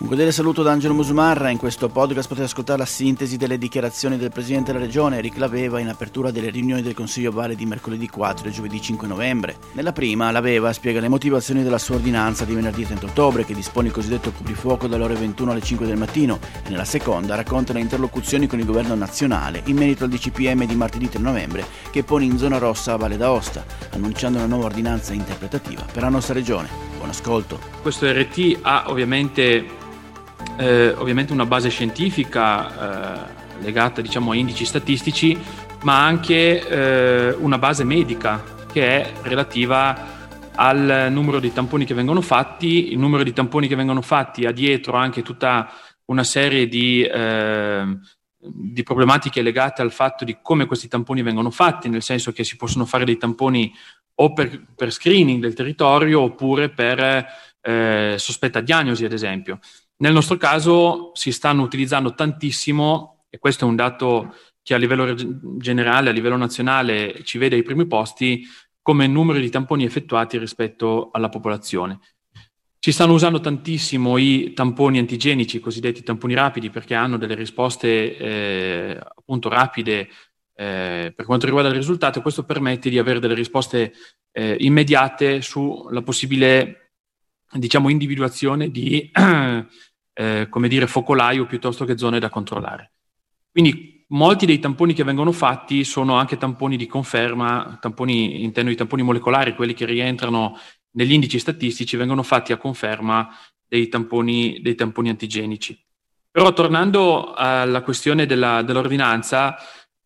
Un cordiale saluto da Angelo Musumarra. In questo podcast potete ascoltare la sintesi delle dichiarazioni del Presidente della Regione, Eric Laveva, in apertura delle riunioni del Consiglio Vale di mercoledì 4 e giovedì 5 novembre. Nella prima, Laveva spiega le motivazioni della sua ordinanza di venerdì 30 ottobre, che dispone il cosiddetto coprifuoco dalle ore 21 alle 5 del mattino, e nella seconda racconta le interlocuzioni con il governo nazionale in merito al DCPM di martedì 3 novembre, che pone in zona rossa a Valle d'Aosta, annunciando una nuova ordinanza interpretativa per la nostra regione. Buon ascolto. Questo RT ha ovviamente eh, ovviamente una base scientifica eh, legata diciamo, a indici statistici, ma anche eh, una base medica che è relativa al numero di tamponi che vengono fatti. Il numero di tamponi che vengono fatti ha dietro anche tutta una serie di, eh, di problematiche legate al fatto di come questi tamponi vengono fatti, nel senso che si possono fare dei tamponi o per, per screening del territorio oppure per eh, sospetta diagnosi, ad esempio. Nel nostro caso si stanno utilizzando tantissimo, e questo è un dato che a livello generale, a livello nazionale ci vede ai primi posti, come numero di tamponi effettuati rispetto alla popolazione. Si stanno usando tantissimo i tamponi antigenici, i cosiddetti tamponi rapidi, perché hanno delle risposte eh, appunto rapide eh, per quanto riguarda il risultato e questo permette di avere delle risposte eh, immediate sulla possibile diciamo, individuazione di eh, come dire, focolaio piuttosto che zone da controllare. Quindi molti dei tamponi che vengono fatti sono anche tamponi di conferma, tamponi, intendo i tamponi molecolari, quelli che rientrano negli indici statistici, vengono fatti a conferma dei tamponi, dei tamponi antigenici. Però tornando alla questione della, dell'ordinanza,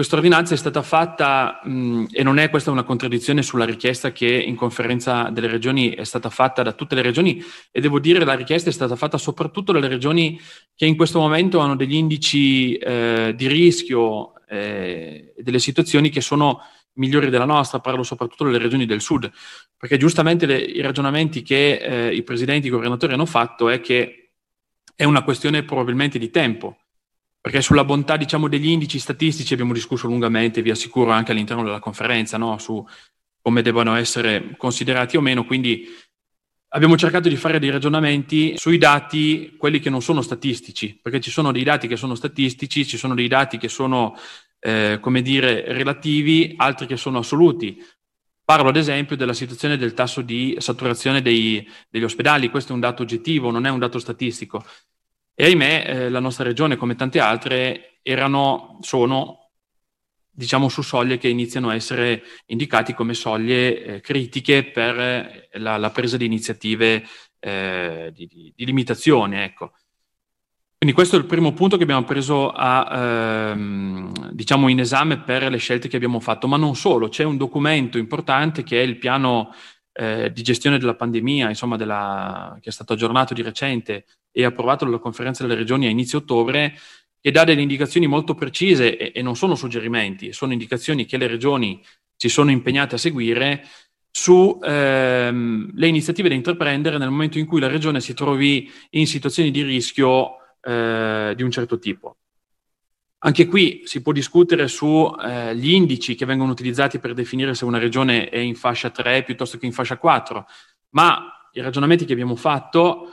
questa ordinanza è stata fatta, mh, e non è questa una contraddizione sulla richiesta che in conferenza delle regioni è stata fatta da tutte le regioni, e devo dire la richiesta è stata fatta soprattutto dalle regioni che in questo momento hanno degli indici eh, di rischio eh, delle situazioni che sono migliori della nostra, parlo soprattutto delle regioni del sud, perché giustamente le, i ragionamenti che eh, i presidenti e i governatori hanno fatto è che è una questione probabilmente di tempo perché sulla bontà diciamo, degli indici statistici abbiamo discusso lungamente, vi assicuro, anche all'interno della conferenza, no? su come debbano essere considerati o meno. Quindi abbiamo cercato di fare dei ragionamenti sui dati, quelli che non sono statistici, perché ci sono dei dati che sono statistici, ci sono dei dati che sono, eh, come dire, relativi, altri che sono assoluti. Parlo ad esempio della situazione del tasso di saturazione dei, degli ospedali, questo è un dato oggettivo, non è un dato statistico. E ahimè, eh, la nostra regione, come tante altre, erano, sono, diciamo, su soglie che iniziano a essere indicati come soglie eh, critiche per eh, la, la, presa di iniziative eh, di, di, di, limitazione. Ecco. Quindi questo è il primo punto che abbiamo preso a, ehm, diciamo in esame per le scelte che abbiamo fatto, ma non solo, c'è un documento importante che è il piano eh, di gestione della pandemia, insomma, della, che è stato aggiornato di recente e approvato dalla conferenza delle regioni a inizio ottobre, che dà delle indicazioni molto precise e, e non sono suggerimenti, sono indicazioni che le regioni si sono impegnate a seguire su ehm, iniziative da intraprendere nel momento in cui la regione si trovi in situazioni di rischio eh, di un certo tipo. Anche qui si può discutere sugli eh, indici che vengono utilizzati per definire se una regione è in fascia 3 piuttosto che in fascia 4, ma i ragionamenti che abbiamo fatto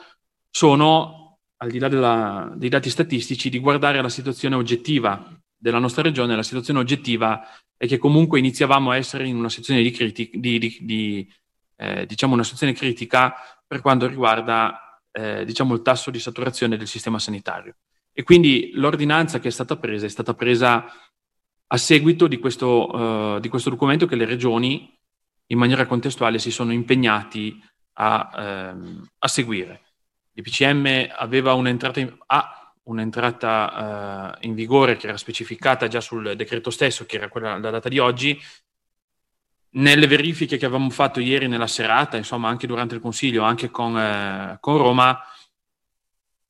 sono, al di là della, dei dati statistici, di guardare la situazione oggettiva della nostra regione. La situazione oggettiva è che comunque iniziavamo a essere in una situazione di, criti- di, di, di eh, diciamo una situazione critica per quanto riguarda eh, diciamo il tasso di saturazione del sistema sanitario. E quindi l'ordinanza che è stata presa è stata presa a seguito di questo, uh, di questo documento che le regioni in maniera contestuale si sono impegnati a, ehm, a seguire. L'IPCM aveva un'entrata in, ha un'entrata uh, in vigore che era specificata già sul decreto stesso, che era quella la data di oggi. Nelle verifiche che avevamo fatto ieri nella serata, insomma anche durante il Consiglio, anche con, eh, con Roma,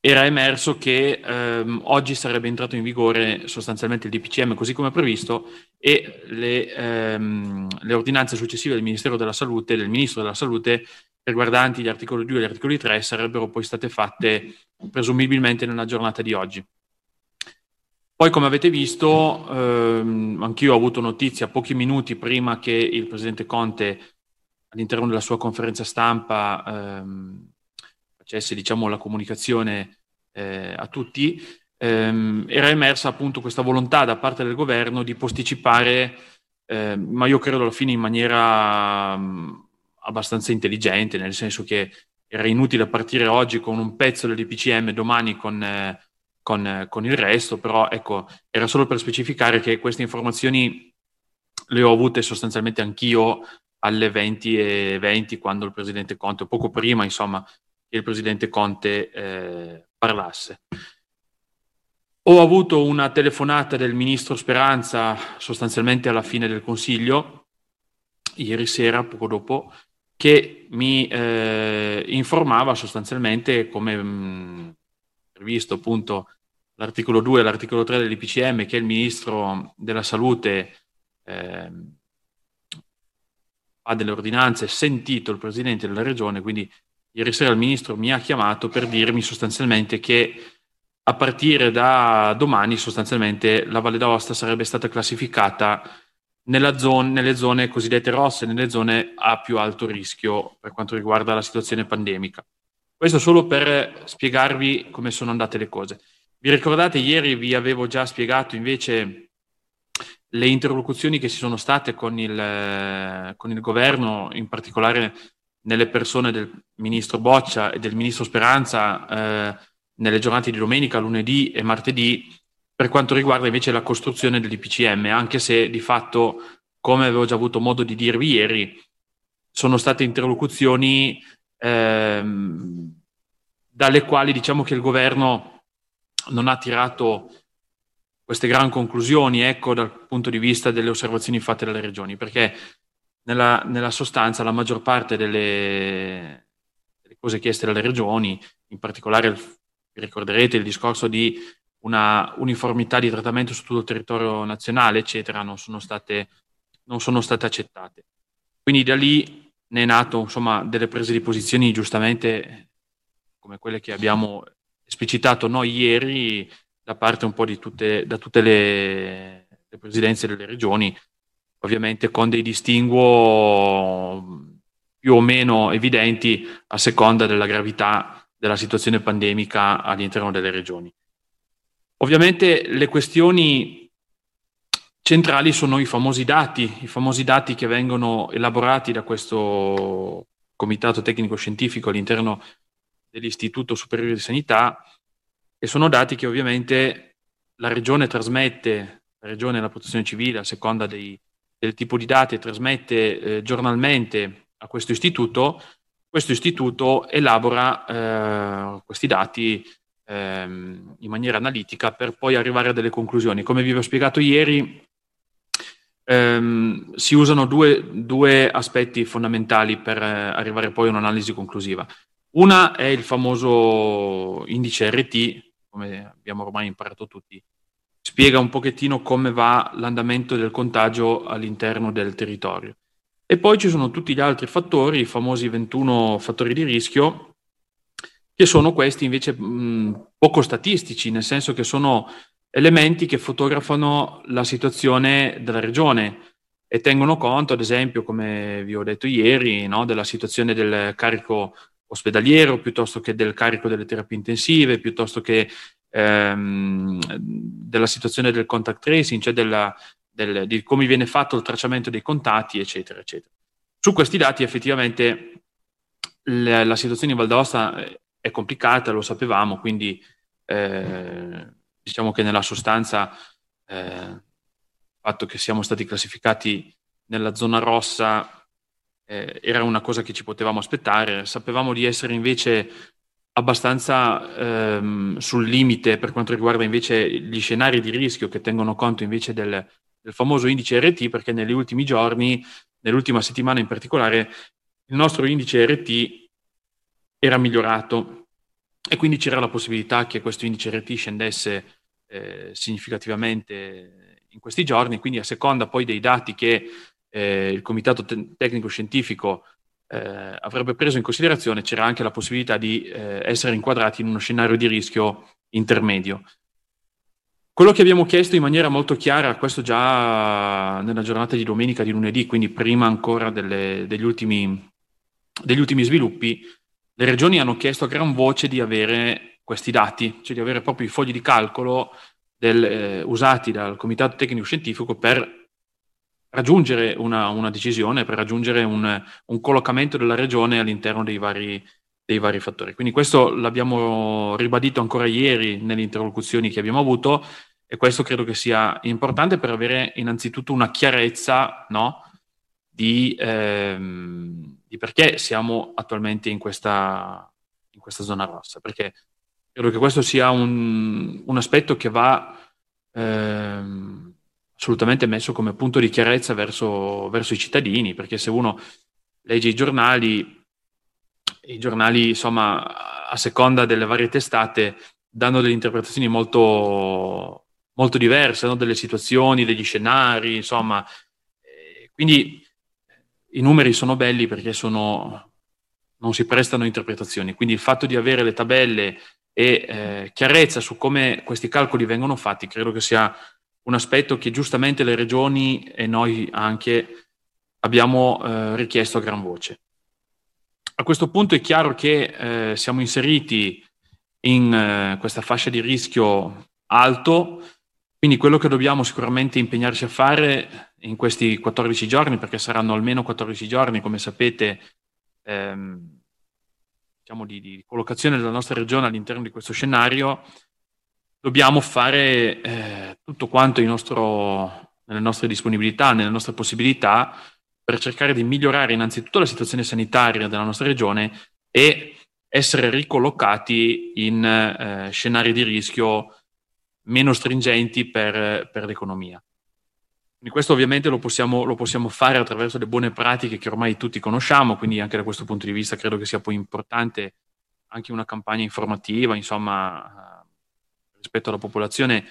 era emerso che ehm, oggi sarebbe entrato in vigore sostanzialmente il DPCM così come previsto e le, ehm, le, ordinanze successive del Ministero della Salute, del Ministro della Salute, riguardanti gli articoli 2 e gli articoli 3, sarebbero poi state fatte presumibilmente nella giornata di oggi. Poi, come avete visto, ehm, anch'io ho avuto notizia pochi minuti prima che il Presidente Conte, all'interno della sua conferenza stampa, ehm, facesse diciamo, la comunicazione eh, a tutti, ehm, era emersa appunto questa volontà da parte del governo di posticipare, eh, ma io credo alla fine in maniera mh, mm, abbastanza intelligente, nel senso che era inutile partire oggi con un pezzo dell'IPCM, domani con, eh, con, con il resto, però ecco, era solo per specificare che queste informazioni le ho avute sostanzialmente anch'io alle 20 e 20 quando il presidente Conte, poco prima insomma il presidente Conte eh, parlasse. Ho avuto una telefonata del ministro Speranza sostanzialmente alla fine del Consiglio, ieri sera, poco dopo, che mi eh, informava sostanzialmente come mh, mm, previsto appunto l'articolo 2 e l'articolo 3 dell'IPCM che il ministro della salute eh, fa delle ordinanze sentito il presidente della regione, quindi ieri sera il ministro mi ha chiamato per dirmi sostanzialmente che a partire da domani sostanzialmente la Valle d'Aosta sarebbe stata classificata zone, nelle zone cosiddette rosse, nelle zone a più alto rischio per quanto riguarda la situazione pandemica. Questo solo per spiegarvi come sono andate le cose. Vi ricordate, ieri vi avevo già spiegato invece le interlocuzioni che ci sono state con il, con il governo, in particolare nelle persone del ministro Boccia e del ministro Speranza, eh, nelle giornate di domenica, lunedì e martedì, per quanto riguarda invece la costruzione dell'IPCM, anche se di fatto, come avevo già avuto modo di dirvi ieri, sono state interlocuzioni ehm, dalle quali diciamo che il governo non ha tirato queste gran conclusioni, ecco, dal punto di vista delle osservazioni fatte dalle regioni, perché nella, nella sostanza la maggior parte delle, delle, cose chieste dalle regioni, in particolare, vi ricorderete il discorso di una uniformità di trattamento su tutto il territorio nazionale, eccetera, non sono state, non sono state accettate. Quindi da lì ne è nato insomma, delle prese di posizioni giustamente come quelle che abbiamo esplicitato noi ieri da parte un po' di tutte, tutte le, le presidenze delle regioni, ovviamente con dei distinguo più o meno evidenti a seconda della gravità della situazione pandemica all'interno delle regioni. Ovviamente le questioni centrali sono i famosi dati, i famosi dati che vengono elaborati da questo comitato tecnico scientifico all'interno dell'Istituto Superiore di Sanità e sono dati che ovviamente la regione trasmette, la regione e la protezione civile a seconda dei, del tipo di dati trasmette eh, giornalmente a questo istituto, questo istituto elabora eh, questi dati ehm, in maniera analitica per poi arrivare a delle conclusioni. Come vi ho spiegato ieri, ehm, si usano due, due, aspetti fondamentali per eh, arrivare poi a un'analisi conclusiva. Una è il famoso indice RT, come abbiamo ormai imparato tutti, spiega un pochettino come va l'andamento del contagio all'interno del territorio. E poi ci sono tutti gli altri fattori, i famosi 21 fattori di rischio, che sono questi invece mh, poco statistici, nel senso che sono elementi che fotografano la situazione della regione e tengono conto, ad esempio, come vi ho detto ieri, no, della situazione del carico ospedaliero, piuttosto che del carico delle terapie intensive, piuttosto che ehm, della situazione del contact tracing, cioè della, del, di come viene fatto il tracciamento dei contatti, eccetera, eccetera. Su questi dati effettivamente la, la situazione in Val d'Aosta è complicata, lo sapevamo, quindi eh, diciamo che nella sostanza eh, il fatto che siamo stati classificati nella zona rossa eh, era una cosa che ci potevamo aspettare, sapevamo di essere invece abbastanza ehm, sul limite per quanto riguarda invece gli scenari di rischio che tengono conto invece del, del famoso indice RT, perché negli ultimi giorni, nell'ultima settimana in particolare, il nostro indice RT era migliorato. E quindi c'era la possibilità che questo indice RT scendesse eh, significativamente in questi giorni, quindi a seconda poi dei dati che eh, il comitato te- tecnico scientifico eh, avrebbe preso in considerazione, c'era anche la possibilità di eh, essere inquadrati in uno scenario di rischio intermedio. Quello che abbiamo chiesto in maniera molto chiara, questo già nella giornata di domenica, di lunedì, quindi prima ancora delle, degli, ultimi, degli ultimi sviluppi, le regioni hanno chiesto a gran voce di avere questi dati, cioè di avere proprio i fogli di calcolo del, eh, usati dal Comitato Tecnico Scientifico per raggiungere una, una decisione, per raggiungere un, un, collocamento della regione all'interno dei vari, dei vari fattori. Quindi questo l'abbiamo ribadito ancora ieri nelle interlocuzioni che abbiamo avuto e questo credo che sia importante per avere innanzitutto una chiarezza no, di, ehm, di, perché siamo attualmente in questa, in questa, zona rossa, perché credo che questo sia un, un aspetto che va ehm, assolutamente messo come punto di chiarezza verso, verso i cittadini, perché se uno legge i giornali, i giornali insomma a seconda delle varie testate danno delle interpretazioni molto, molto diverse no? delle situazioni, degli scenari, insomma. Quindi i numeri sono belli perché sono, non si prestano interpretazioni. Quindi il fatto di avere le tabelle e eh, chiarezza su come questi calcoli vengono fatti credo che sia un aspetto che giustamente le regioni e noi anche abbiamo eh, richiesto a gran voce. A questo punto è chiaro che eh, siamo inseriti in eh, questa fascia di rischio alto, quindi quello che dobbiamo sicuramente impegnarci a fare in questi 14 giorni, perché saranno almeno 14 giorni, come sapete, ehm, diciamo di, di collocazione della nostra regione all'interno di questo scenario, dobbiamo fare eh, tutto quanto nostro, nelle nostre disponibilità, nelle nostre possibilità, per cercare di migliorare innanzitutto la situazione sanitaria della nostra regione e essere ricollocati in eh, scenari di rischio meno stringenti per, per l'economia. Quindi questo ovviamente lo possiamo, lo possiamo, fare attraverso le buone pratiche che ormai tutti conosciamo, quindi anche da questo punto di vista credo che sia poi importante anche una campagna informativa, insomma, rispetto alla popolazione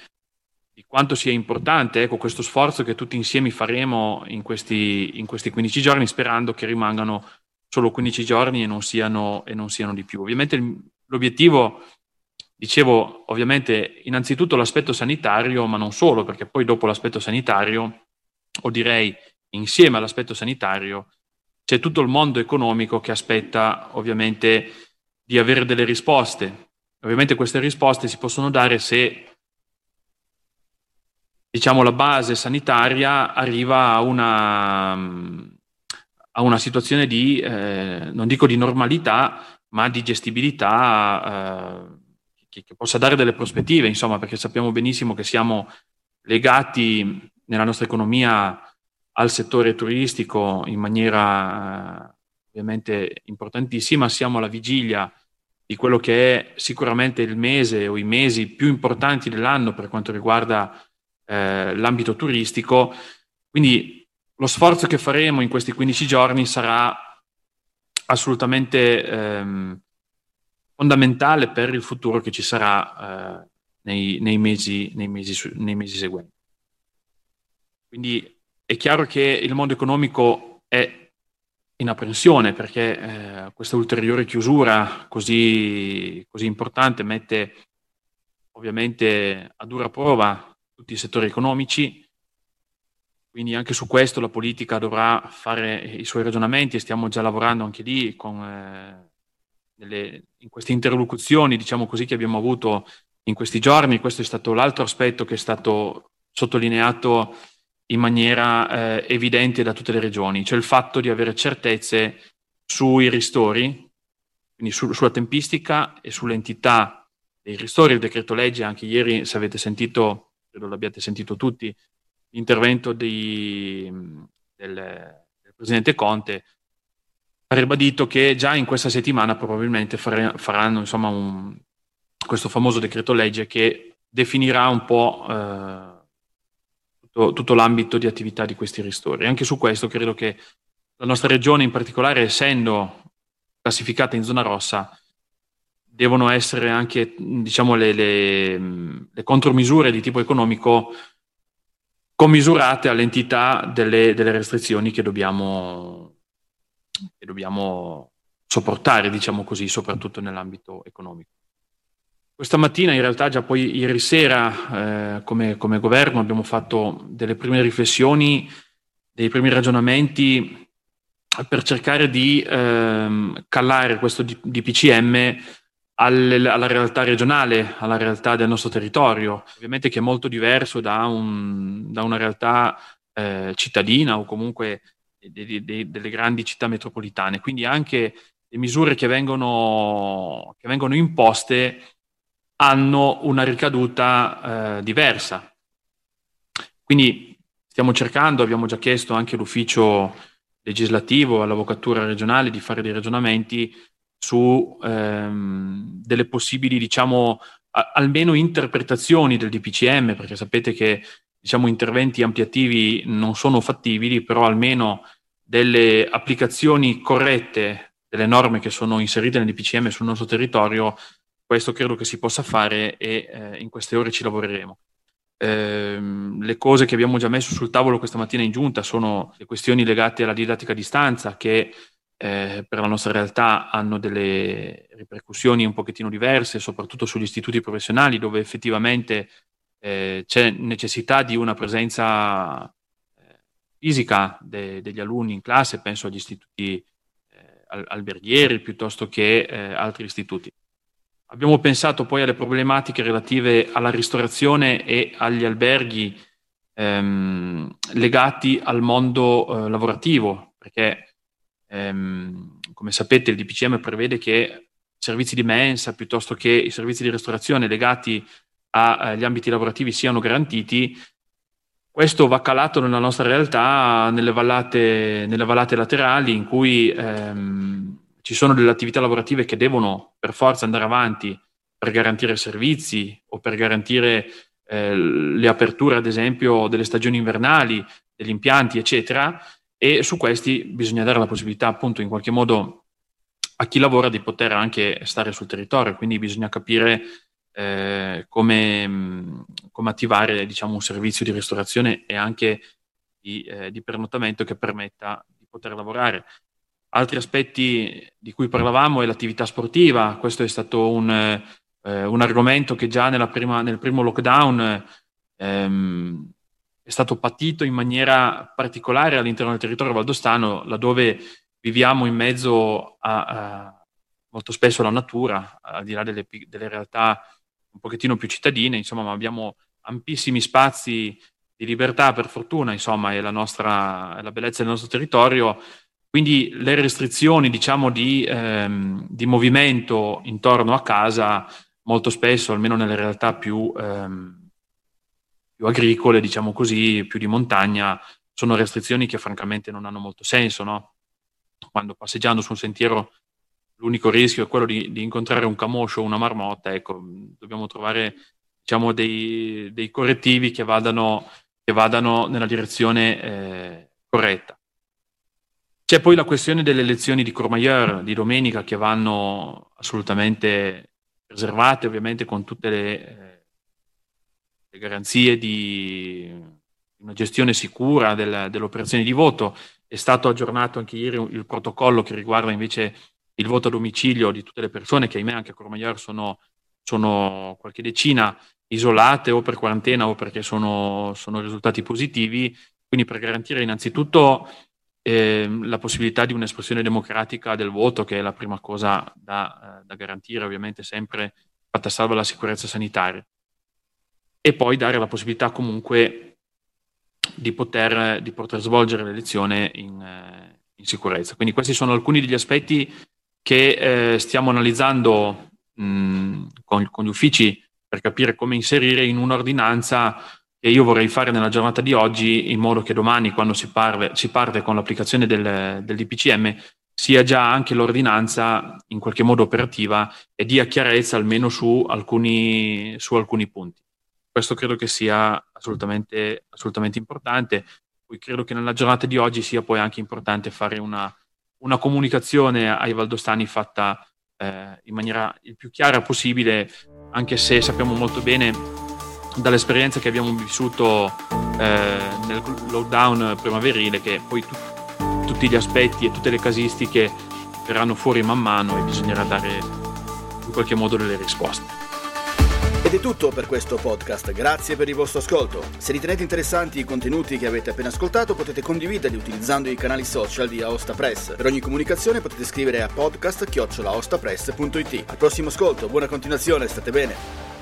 di quanto sia importante ecco, questo sforzo che tutti insieme faremo in questi, in questi 15 giorni, sperando che rimangano solo 15 giorni e non siano, e non siano di più. Ovviamente l'obiettivo, dicevo, ovviamente innanzitutto l'aspetto sanitario, ma non solo, perché poi dopo l'aspetto sanitario, o direi insieme all'aspetto sanitario, c'è tutto il mondo economico che aspetta ovviamente di avere delle risposte Ovviamente queste risposte si possono dare se diciamo, la base sanitaria arriva a una, a una situazione di, eh, non dico di normalità, ma di gestibilità eh, che, che, possa dare delle prospettive, insomma, perché sappiamo benissimo che siamo legati nella nostra economia al settore turistico in maniera eh, ovviamente importantissima, siamo alla vigilia di quello che è sicuramente il mese o i mesi più importanti dell'anno per quanto riguarda eh, l'ambito turistico. Quindi lo sforzo che faremo in questi 15 giorni sarà assolutamente ehm, fondamentale per il futuro che ci sarà eh, nei, nei, mesi, nei, mesi, nei mesi seguenti. Quindi è chiaro che il mondo economico è in apprensione perché eh, questa ulteriore chiusura così, così, importante mette ovviamente a dura prova tutti i settori economici, quindi anche su questo la politica dovrà fare i suoi ragionamenti e stiamo già lavorando anche lì con, eh, nelle, in queste interlocuzioni diciamo così, che abbiamo avuto in questi giorni. Questo è stato l'altro aspetto che è stato sottolineato in maniera eh, evidente da tutte le regioni, cioè il fatto di avere certezze sui ristori, quindi su, sulla tempistica e sull'entità dei ristori. Il decreto legge, anche ieri, se avete sentito, credo l'abbiate sentito tutti, l'intervento di, del, del, Presidente Conte, ha ribadito che già in questa settimana probabilmente fare, faranno insomma, un, questo famoso decreto legge che definirà un po'... Eh, tutto, tutto l'ambito di attività di questi ristori. Anche su questo credo che la nostra regione in particolare, essendo classificata in zona rossa, devono essere anche diciamo, le, le, le contromisure di tipo economico commisurate all'entità delle, delle restrizioni che dobbiamo, che dobbiamo sopportare, diciamo così, soprattutto nell'ambito economico. Questa mattina, in realtà già poi ieri sera, eh, come, come, governo, abbiamo fatto delle prime riflessioni, dei primi ragionamenti per cercare di ehm, callare questo DPCM alle, alla realtà regionale, alla realtà del nostro territorio, ovviamente che è molto diverso da, un, da una realtà eh, cittadina o comunque de, de, delle grandi città metropolitane. Quindi anche le misure che vengono, che vengono imposte hanno una ricaduta eh, diversa. Quindi stiamo cercando, abbiamo già chiesto anche all'ufficio legislativo, all'avvocatura regionale di fare dei ragionamenti su ehm, delle possibili, diciamo, a, almeno interpretazioni del DPCM, perché sapete che diciamo, interventi ampliativi non sono fattibili, però almeno delle applicazioni corrette delle norme che sono inserite nel DPCM sul nostro territorio, questo credo che si possa fare e eh, in queste ore ci lavoreremo. Eh, le cose che abbiamo già messo sul tavolo questa mattina in giunta sono le questioni legate alla didattica a distanza che eh, per la nostra realtà hanno delle ripercussioni un pochettino diverse, soprattutto sugli istituti professionali dove effettivamente eh, c'è necessità di una presenza eh, fisica de- degli alunni in classe, penso agli istituti eh, alberghieri piuttosto che eh, altri istituti. Abbiamo pensato poi alle problematiche relative alla ristorazione e agli alberghi ehm, legati al mondo eh, lavorativo, perché ehm, come sapete il DPCM prevede che servizi di mensa piuttosto che i servizi di ristorazione legati agli ambiti lavorativi siano garantiti. Questo va calato nella nostra realtà, nelle vallate, nelle vallate laterali in cui ehm, ci sono delle attività lavorative che devono per forza andare avanti per garantire servizi o per garantire eh, le aperture, ad esempio, delle stagioni invernali, degli impianti, eccetera, e su questi bisogna dare la possibilità appunto in qualche modo a chi lavora di poter anche stare sul territorio, quindi bisogna capire eh, come, come, attivare diciamo, un servizio di ristorazione e anche di, eh, di, pernottamento che permetta di poter lavorare. Altri aspetti di cui parlavamo è l'attività sportiva, questo è stato un, eh, un argomento che già prima, nel primo lockdown ehm, è stato patito in maniera particolare all'interno del territorio valdostano, laddove viviamo in mezzo a, a molto spesso alla natura, al di là delle, delle, realtà un pochettino più cittadine, insomma, ma abbiamo ampissimi spazi di libertà, per fortuna, insomma, è la, nostra, è la bellezza del nostro territorio. Quindi le restrizioni, diciamo, di, ehm, di movimento intorno a casa, molto spesso, almeno nelle realtà più... Ehm, più agricole, diciamo così, più di montagna, sono restrizioni che francamente non hanno molto senso, no? Quando passeggiando su un sentiero l'unico rischio è quello di, di incontrare un camoscio o una marmotta, ecco, dobbiamo trovare diciamo, dei, dei correttivi che vadano, che vadano, nella direzione eh, corretta. C'è poi la questione delle elezioni di Courmayeur di domenica che vanno assolutamente preservate, ovviamente con tutte le, eh, le garanzie di una gestione sicura del, dell'operazione di voto. È stato aggiornato anche ieri il protocollo che riguarda invece il voto a domicilio di tutte le persone che ahimè anche a Courmayeur sono, sono qualche decina isolate o per quarantena o perché sono, sono risultati positivi, quindi per garantire innanzitutto eh, la possibilità di un'espressione democratica del voto, che è la prima cosa da, da garantire, ovviamente sempre fatta salva la sicurezza sanitaria e poi dare la possibilità comunque di poter, di poter svolgere l'elezione in, eh, in, sicurezza. Quindi questi sono alcuni degli aspetti che eh, stiamo analizzando mh, con, con, gli uffici per capire come inserire in un'ordinanza che io vorrei fare nella giornata di oggi in modo che domani quando si, parve, si parte con l'applicazione del, del DPCM sia già anche l'ordinanza in qualche modo operativa e dia chiarezza almeno su alcuni, su alcuni punti. Questo credo che sia assolutamente, assolutamente importante. Poi credo che nella giornata di oggi sia poi anche importante fare una, una comunicazione ai valdostani fatta eh, in maniera il più chiara possibile, anche se sappiamo molto bene dall'esperienza che abbiamo vissuto eh, nel lockdown primaverile che poi tu, tutti gli aspetti e tutte le casistiche verranno fuori man mano e bisognerà dare in qualche modo delle risposte. Ed è tutto per questo podcast, grazie per il vostro ascolto. Se ritenete interessanti i contenuti che avete appena ascoltato potete condividerli utilizzando i canali social di Aosta Press. Per ogni comunicazione potete scrivere a podcast.it. Al prossimo ascolto, buona continuazione, state bene.